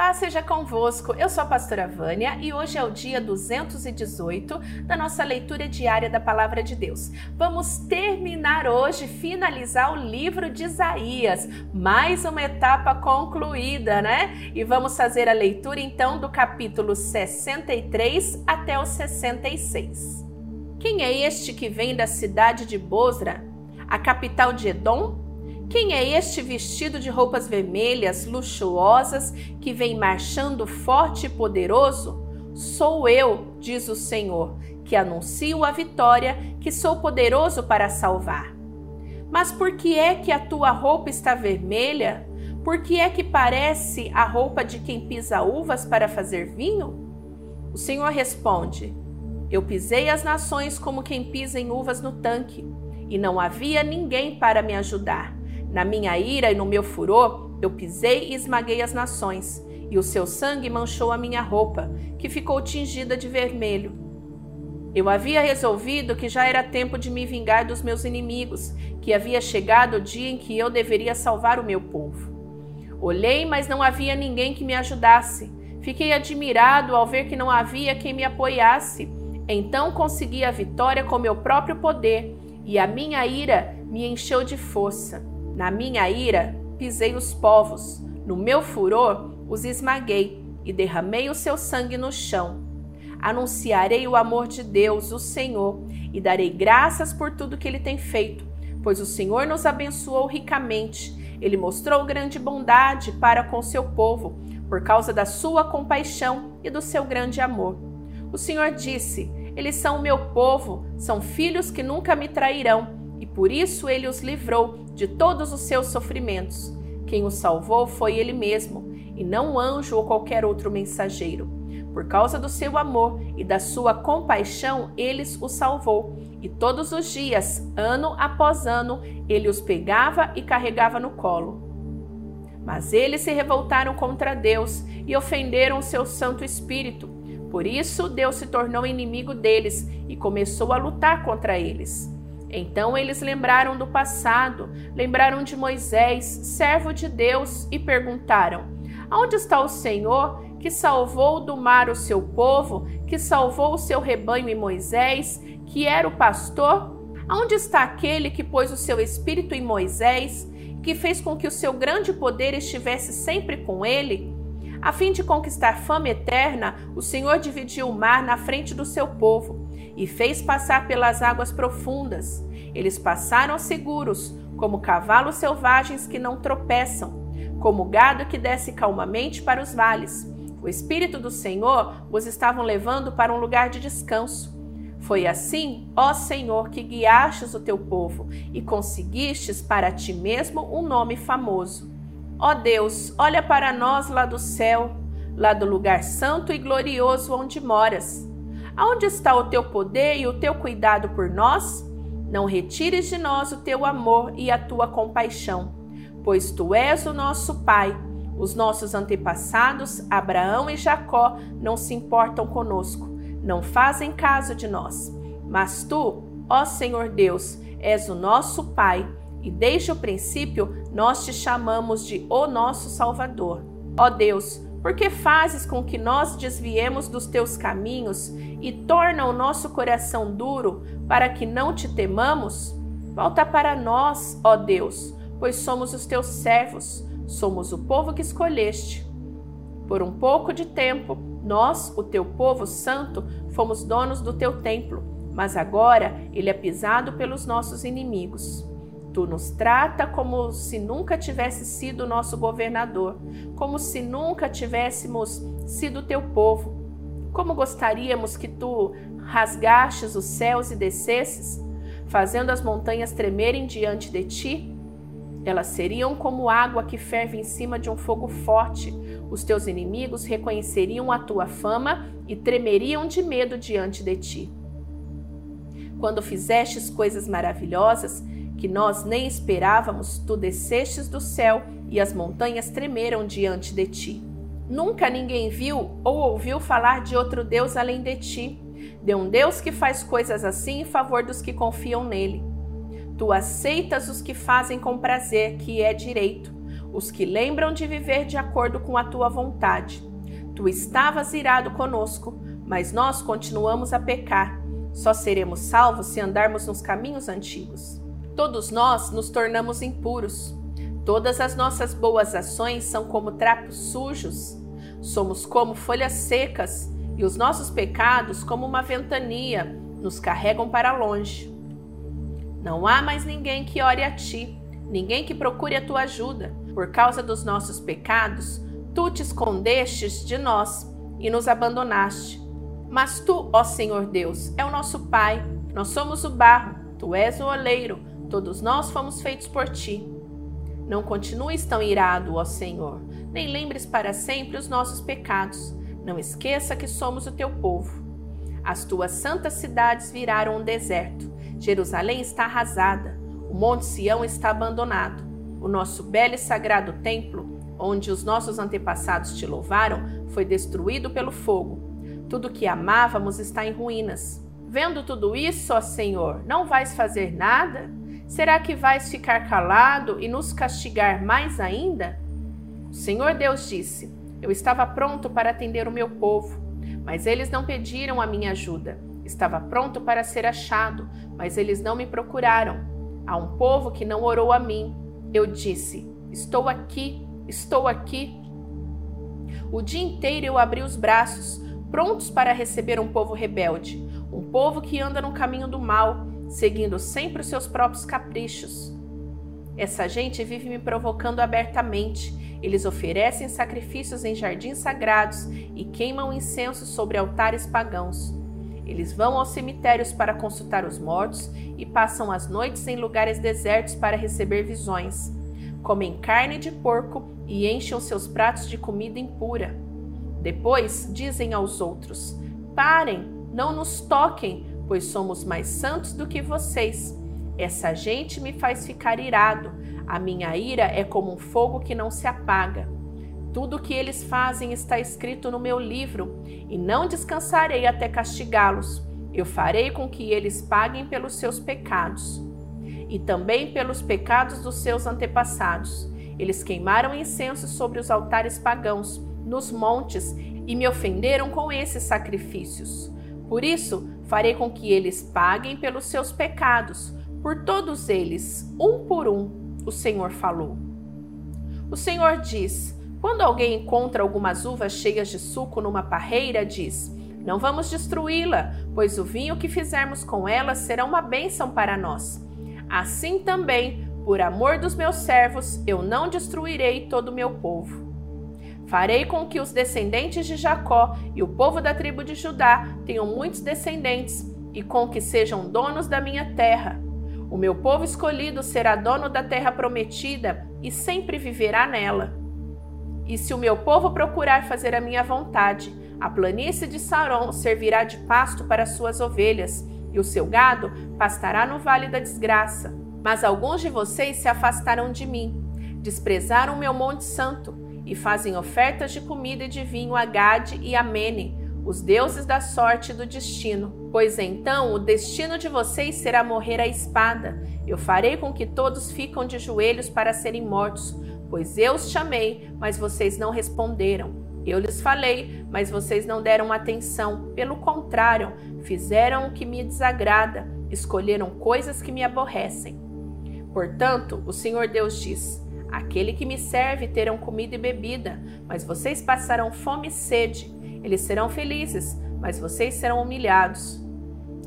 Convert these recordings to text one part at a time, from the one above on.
Paz seja convosco. Eu sou a pastora Vânia e hoje é o dia 218 da nossa leitura diária da palavra de Deus. Vamos terminar hoje, finalizar o livro de Isaías. Mais uma etapa concluída, né? E vamos fazer a leitura então do capítulo 63 até o 66. Quem é este que vem da cidade de Bosra, a capital de Edom? Quem é este vestido de roupas vermelhas, luxuosas, que vem marchando forte e poderoso? Sou eu, diz o Senhor, que anuncio a vitória, que sou poderoso para salvar. Mas por que é que a tua roupa está vermelha? Por que é que parece a roupa de quem pisa uvas para fazer vinho? O Senhor responde: Eu pisei as nações como quem pisa em uvas no tanque, e não havia ninguém para me ajudar. Na minha ira e no meu furor, eu pisei e esmaguei as nações, e o seu sangue manchou a minha roupa, que ficou tingida de vermelho. Eu havia resolvido que já era tempo de me vingar dos meus inimigos, que havia chegado o dia em que eu deveria salvar o meu povo. Olhei, mas não havia ninguém que me ajudasse. Fiquei admirado ao ver que não havia quem me apoiasse. Então consegui a vitória com meu próprio poder, e a minha ira me encheu de força. Na minha ira, pisei os povos, no meu furor, os esmaguei e derramei o seu sangue no chão. Anunciarei o amor de Deus, o Senhor, e darei graças por tudo que ele tem feito, pois o Senhor nos abençoou ricamente. Ele mostrou grande bondade para com seu povo, por causa da sua compaixão e do seu grande amor. O Senhor disse: Eles são o meu povo, são filhos que nunca me trairão e por isso ele os livrou de todos os seus sofrimentos. Quem os salvou foi ele mesmo, e não um anjo ou qualquer outro mensageiro. Por causa do seu amor e da sua compaixão, eles os salvou. E todos os dias, ano após ano, ele os pegava e carregava no colo. Mas eles se revoltaram contra Deus e ofenderam o seu Santo Espírito. Por isso, Deus se tornou inimigo deles e começou a lutar contra eles. Então eles lembraram do passado, lembraram de Moisés, servo de Deus, e perguntaram: Onde está o Senhor que salvou do mar o seu povo, que salvou o seu rebanho e Moisés, que era o pastor? Onde está aquele que pôs o seu espírito em Moisés, que fez com que o seu grande poder estivesse sempre com ele? A fim de conquistar fama eterna, o Senhor dividiu o mar na frente do seu povo e fez passar pelas águas profundas. Eles passaram seguros, como cavalos selvagens que não tropeçam, como gado que desce calmamente para os vales. O Espírito do Senhor os estavam levando para um lugar de descanso. Foi assim, ó Senhor, que guiastes o teu povo e conseguistes para ti mesmo um nome famoso. Ó Deus, olha para nós lá do céu, lá do lugar santo e glorioso onde moras. Aonde está o teu poder e o teu cuidado por nós? Não retires de nós o teu amor e a tua compaixão, pois tu és o nosso Pai. Os nossos antepassados, Abraão e Jacó, não se importam conosco, não fazem caso de nós. Mas tu, ó Senhor Deus, és o nosso Pai, e desde o princípio nós te chamamos de o nosso Salvador. Ó Deus, por que fazes com que nós desviemos dos teus caminhos e torna o nosso coração duro para que não te temamos? Volta para nós, ó Deus, pois somos os teus servos, somos o povo que escolheste. Por um pouco de tempo, nós, o teu povo santo, fomos donos do teu templo, mas agora ele é pisado pelos nossos inimigos. Tu nos trata como se nunca tivesse sido nosso governador, como se nunca tivéssemos sido teu povo. Como gostaríamos que tu rasgastes os céus e descesses, fazendo as montanhas tremerem diante de ti? Elas seriam como água que ferve em cima de um fogo forte. Os teus inimigos reconheceriam a tua fama e tremeriam de medo diante de ti. Quando fizestes coisas maravilhosas, que nós nem esperávamos, tu descestes do céu e as montanhas tremeram diante de ti. Nunca ninguém viu ou ouviu falar de outro Deus além de ti, de um Deus que faz coisas assim em favor dos que confiam nele. Tu aceitas os que fazem com prazer, que é direito. os que lembram de viver de acordo com a tua vontade. Tu estavas irado conosco, mas nós continuamos a pecar. Só seremos salvos se andarmos nos caminhos antigos. Todos nós nos tornamos impuros. Todas as nossas boas ações são como trapos sujos. Somos como folhas secas e os nossos pecados, como uma ventania, nos carregam para longe. Não há mais ninguém que ore a ti, ninguém que procure a tua ajuda. Por causa dos nossos pecados, tu te escondestes de nós e nos abandonaste. Mas tu, ó Senhor Deus, é o nosso Pai, nós somos o barro, tu és o oleiro, todos nós fomos feitos por ti. Não continues tão irado, ó Senhor, nem lembres para sempre os nossos pecados. Não esqueça que somos o teu povo. As tuas santas cidades viraram um deserto. Jerusalém está arrasada. O Monte Sião está abandonado. O nosso belo e sagrado templo, onde os nossos antepassados te louvaram, foi destruído pelo fogo. Tudo que amávamos está em ruínas. Vendo tudo isso, ó Senhor, não vais fazer nada? Será que vais ficar calado e nos castigar mais ainda? O Senhor Deus disse: Eu estava pronto para atender o meu povo, mas eles não pediram a minha ajuda. Estava pronto para ser achado, mas eles não me procuraram. Há um povo que não orou a mim. Eu disse: Estou aqui, estou aqui. O dia inteiro eu abri os braços, prontos para receber um povo rebelde, um povo que anda no caminho do mal seguindo sempre os seus próprios caprichos. Essa gente vive me provocando abertamente. Eles oferecem sacrifícios em jardins sagrados e queimam incenso sobre altares pagãos. Eles vão aos cemitérios para consultar os mortos e passam as noites em lugares desertos para receber visões. Comem carne de porco e enchem seus pratos de comida impura. Depois dizem aos outros: Parem, não nos toquem, pois somos mais santos do que vocês. Essa gente me faz ficar irado. A minha ira é como um fogo que não se apaga. Tudo o que eles fazem está escrito no meu livro, e não descansarei até castigá-los. Eu farei com que eles paguem pelos seus pecados e também pelos pecados dos seus antepassados. Eles queimaram incenso sobre os altares pagãos, nos montes, e me ofenderam com esses sacrifícios. Por isso, farei com que eles paguem pelos seus pecados, por todos eles, um por um, o Senhor falou. O Senhor diz: quando alguém encontra algumas uvas cheias de suco numa parreira, diz: Não vamos destruí-la, pois o vinho que fizermos com ela será uma bênção para nós. Assim também, por amor dos meus servos, eu não destruirei todo o meu povo. Farei com que os descendentes de Jacó e o povo da tribo de Judá tenham muitos descendentes e com que sejam donos da minha terra. O meu povo escolhido será dono da terra prometida e sempre viverá nela. E se o meu povo procurar fazer a minha vontade, a planície de Saron servirá de pasto para suas ovelhas, e o seu gado pastará no vale da desgraça. Mas alguns de vocês se afastaram de mim, desprezaram o meu monte santo e fazem ofertas de comida e de vinho a Gade e a Mene, os deuses da sorte e do destino. Pois então o destino de vocês será morrer à espada. Eu farei com que todos ficam de joelhos para serem mortos, pois eu os chamei, mas vocês não responderam. Eu lhes falei, mas vocês não deram atenção. Pelo contrário, fizeram o que me desagrada, escolheram coisas que me aborrecem. Portanto, o Senhor Deus diz: Aquele que me serve terão comida e bebida, mas vocês passarão fome e sede. Eles serão felizes, mas vocês serão humilhados.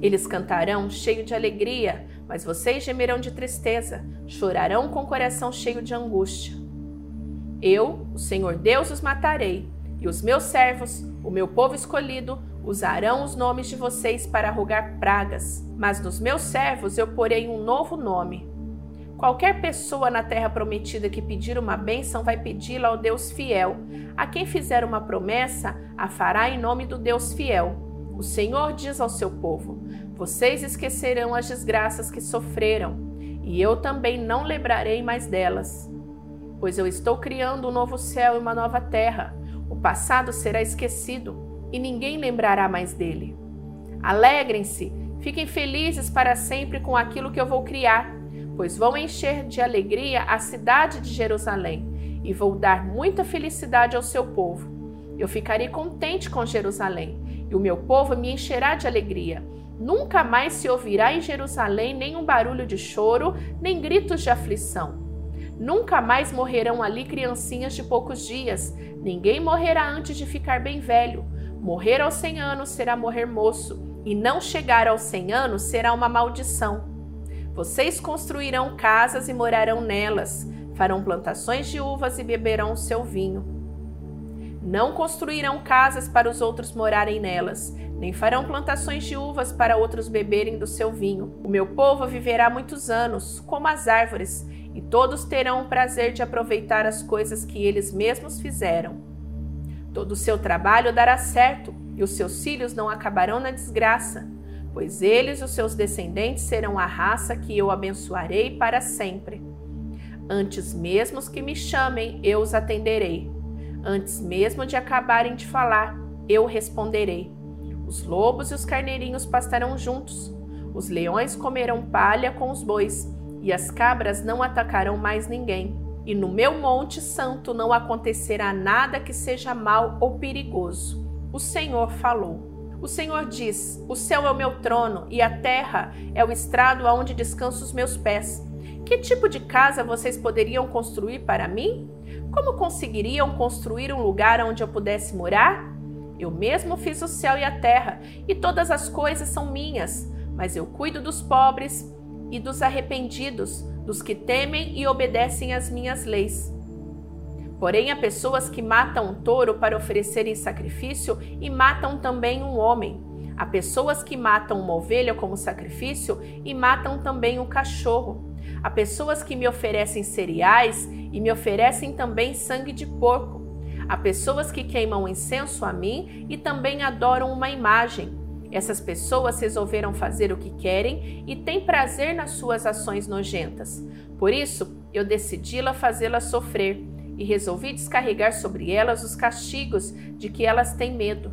Eles cantarão cheio de alegria, mas vocês gemerão de tristeza, chorarão com o coração cheio de angústia. Eu, o Senhor Deus, os matarei, e os meus servos, o meu povo escolhido, usarão os nomes de vocês para rogar pragas, mas nos meus servos eu porei um novo nome Qualquer pessoa na terra prometida que pedir uma bênção vai pedi-la ao Deus fiel. A quem fizer uma promessa, a fará em nome do Deus fiel. O Senhor diz ao seu povo: Vocês esquecerão as desgraças que sofreram, e eu também não lembrarei mais delas. Pois eu estou criando um novo céu e uma nova terra. O passado será esquecido e ninguém lembrará mais dele. Alegrem-se, fiquem felizes para sempre com aquilo que eu vou criar pois vão encher de alegria a cidade de Jerusalém. e vou dar muita felicidade ao seu povo. Eu ficarei contente com Jerusalém, e o meu povo me encherá de alegria. Nunca mais se ouvirá em Jerusalém nenhum barulho de choro, nem gritos de aflição. Nunca mais morrerão ali criancinhas de poucos dias. Ninguém morrerá antes de ficar bem velho. Morrer aos cem anos será morrer moço, e não chegar aos cem anos será uma maldição. Vocês construirão casas e morarão nelas, farão plantações de uvas e beberão o seu vinho. Não construirão casas para os outros morarem nelas, nem farão plantações de uvas para outros beberem do seu vinho. O meu povo viverá muitos anos, como as árvores, e todos terão o prazer de aproveitar as coisas que eles mesmos fizeram. Todo o seu trabalho dará certo, e os seus filhos não acabarão na desgraça, pois eles e os seus descendentes serão a raça que eu abençoarei para sempre. Antes mesmo que me chamem, eu os atenderei Antes mesmo de acabarem de falar, eu responderei. Os lobos e os carneirinhos pastarão juntos. Os leões comerão palha com os bois, e as cabras não atacarão mais ninguém. E no meu monte santo não acontecerá nada que seja mal ou perigoso. O Senhor falou. O Senhor diz: O céu é o meu trono e a terra é o estrado aonde descanso os meus pés. Que tipo de casa vocês poderiam construir para mim? Como conseguiriam construir um lugar onde eu pudesse morar? Eu mesmo fiz o céu e a terra, e todas as coisas são minhas, mas eu cuido dos pobres e dos arrependidos, dos que temem e obedecem às minhas leis. Porém, há pessoas que matam um touro para oferecerem sacrifício e matam também um homem. Há pessoas que matam uma ovelha como sacrifício e matam também um cachorro. Há pessoas que me oferecem cereais e me oferecem também sangue de porco. Há pessoas que queimam incenso a mim e também adoram uma imagem. Essas pessoas resolveram fazer o que querem e têm prazer nas suas ações nojentas. Por isso, eu decidi la fazê-las sofrer e resolvi descarregar sobre elas os castigos de que elas têm medo.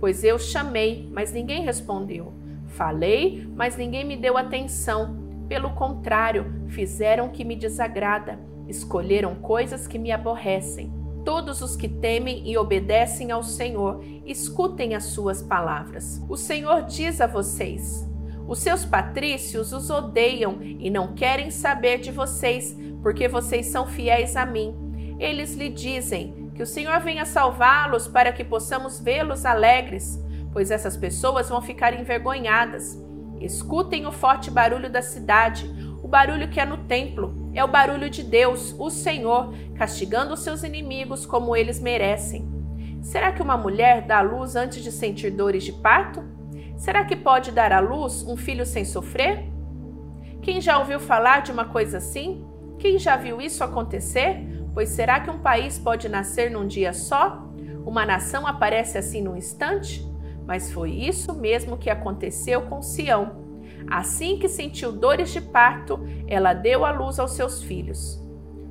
Pois eu chamei, mas ninguém respondeu. Falei, mas ninguém me deu atenção. Pelo contrário, fizeram o que me desagrada, escolheram coisas que me aborrecem. Todos os que temem e obedecem ao Senhor, escutem as suas palavras. O Senhor diz a vocês: os seus patrícios os odeiam e não querem saber de vocês, porque vocês são fiéis a mim. Eles lhe dizem que o Senhor venha salvá-los para que possamos vê-los alegres, pois essas pessoas vão ficar envergonhadas. Escutem o forte barulho da cidade, o barulho que é no templo. É o barulho de Deus, o Senhor, castigando os seus inimigos como eles merecem. Será que uma mulher dá à luz antes de sentir dores de parto? Será que pode dar à luz um filho sem sofrer? Quem já ouviu falar de uma coisa assim? Quem já viu isso acontecer? Pois será que um país pode nascer num dia só? Uma nação aparece assim num instante? Mas foi isso mesmo que aconteceu com Sião. Assim que sentiu dores de parto, ela deu à luz aos seus filhos.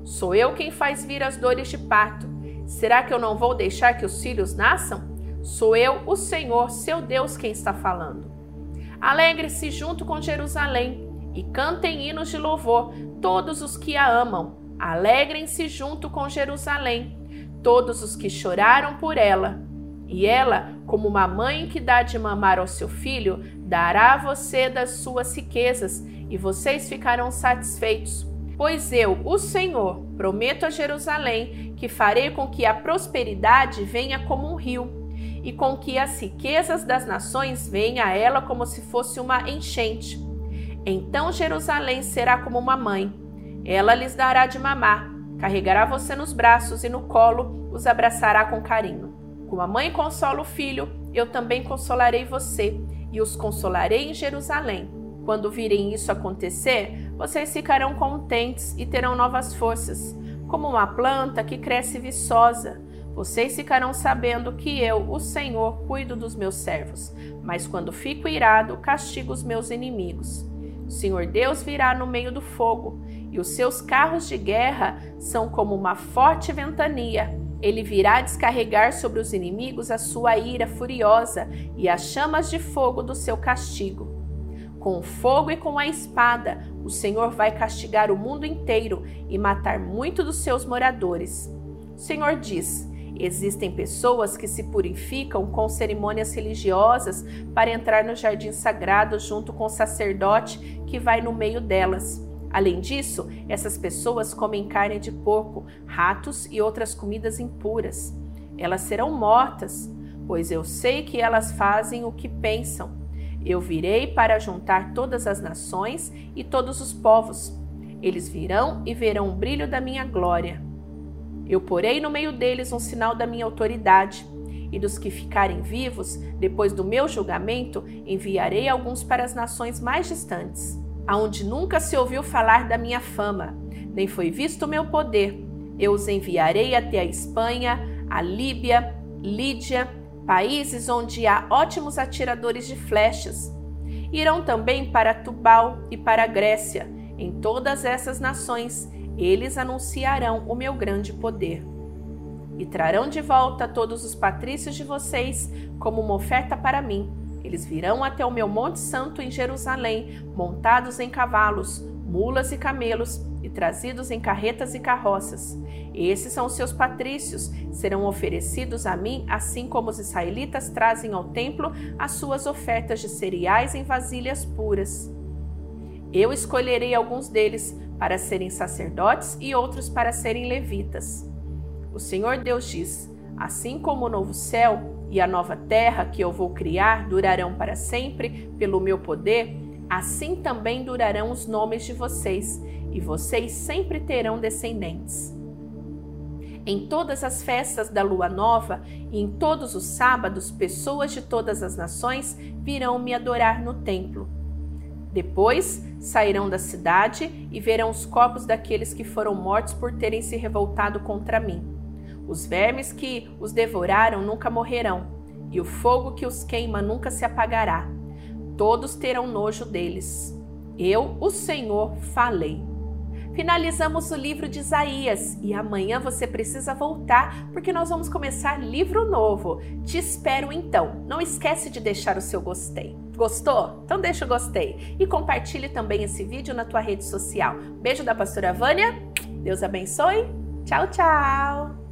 Sou eu quem faz vir as dores de parto. Será que eu não vou deixar que os filhos nasçam? Sou eu, o Senhor, seu Deus, quem está falando. Alegre-se junto com Jerusalém e cantem hinos de louvor, todos os que a amam. Alegrem-se junto com Jerusalém, todos os que choraram por ela. E ela, como uma mãe que dá de mamar ao seu filho, dará a você das suas riquezas, e vocês ficarão satisfeitos. Pois eu, o Senhor, prometo a Jerusalém que farei com que a prosperidade venha como um rio, e com que as riquezas das nações venham a ela como se fosse uma enchente. Então Jerusalém será como uma mãe. Ela lhes dará de mamar, carregará você nos braços e no colo os abraçará com carinho. Como a mãe consola o filho, eu também consolarei você e os consolarei em Jerusalém. Quando virem isso acontecer, vocês ficarão contentes e terão novas forças, como uma planta que cresce viçosa. Vocês ficarão sabendo que eu, o Senhor, cuido dos meus servos, mas quando fico irado, castigo os meus inimigos. O Senhor Deus virá no meio do fogo, e os seus carros de guerra são como uma forte ventania ele virá descarregar sobre os inimigos a sua ira furiosa e as chamas de fogo do seu castigo. Com o fogo e com a espada, o Senhor vai castigar o mundo inteiro e matar muito dos seus moradores. O Senhor diz: Existem pessoas que se purificam com cerimônias religiosas para entrar no jardim sagrado junto com o sacerdote que vai no meio delas. Além disso, essas pessoas comem carne de porco, ratos e outras comidas impuras. Elas serão mortas, pois eu sei que elas fazem o que pensam. Eu virei para juntar todas as nações e todos os povos. Eles virão e verão o brilho da minha glória. Eu porei no meio deles um sinal da minha autoridade, e dos que ficarem vivos, depois do meu julgamento, enviarei alguns para as nações mais distantes, aonde nunca se ouviu falar da minha fama, nem foi visto o meu poder. Eu os enviarei até a Espanha, a Líbia, Lídia, países onde há ótimos atiradores de flechas. Irão também para Tubal e para a Grécia. Em todas essas nações eles anunciarão o meu grande poder. E trarão de volta todos os patrícios de vocês como uma oferta para mim. Eles virão até o meu Monte Santo em Jerusalém, montados em cavalos, mulas e camelos, e trazidos em carretas e carroças. Esses são os seus patrícios, serão oferecidos a mim, assim como os israelitas trazem ao templo as suas ofertas de cereais em vasilhas puras. Eu escolherei alguns deles para serem sacerdotes e outros para serem levitas. O Senhor Deus diz: Assim como o novo céu e a nova terra que eu vou criar durarão para sempre pelo meu poder, assim também durarão os nomes de vocês, e vocês sempre terão descendentes. Em todas as festas da lua nova e em todos os sábados, pessoas de todas as nações virão me adorar no templo. Depois sairão da cidade e verão os corpos daqueles que foram mortos por terem se revoltado contra mim. Os vermes que os devoraram nunca morrerão, e o fogo que os queima nunca se apagará. Todos terão nojo deles. Eu, o Senhor, falei. Finalizamos o livro de Isaías e amanhã você precisa voltar porque nós vamos começar livro novo. Te espero então. Não esquece de deixar o seu gostei. Gostou? Então deixa o gostei e compartilhe também esse vídeo na tua rede social. Beijo da pastora Vânia. Deus abençoe. Tchau, tchau.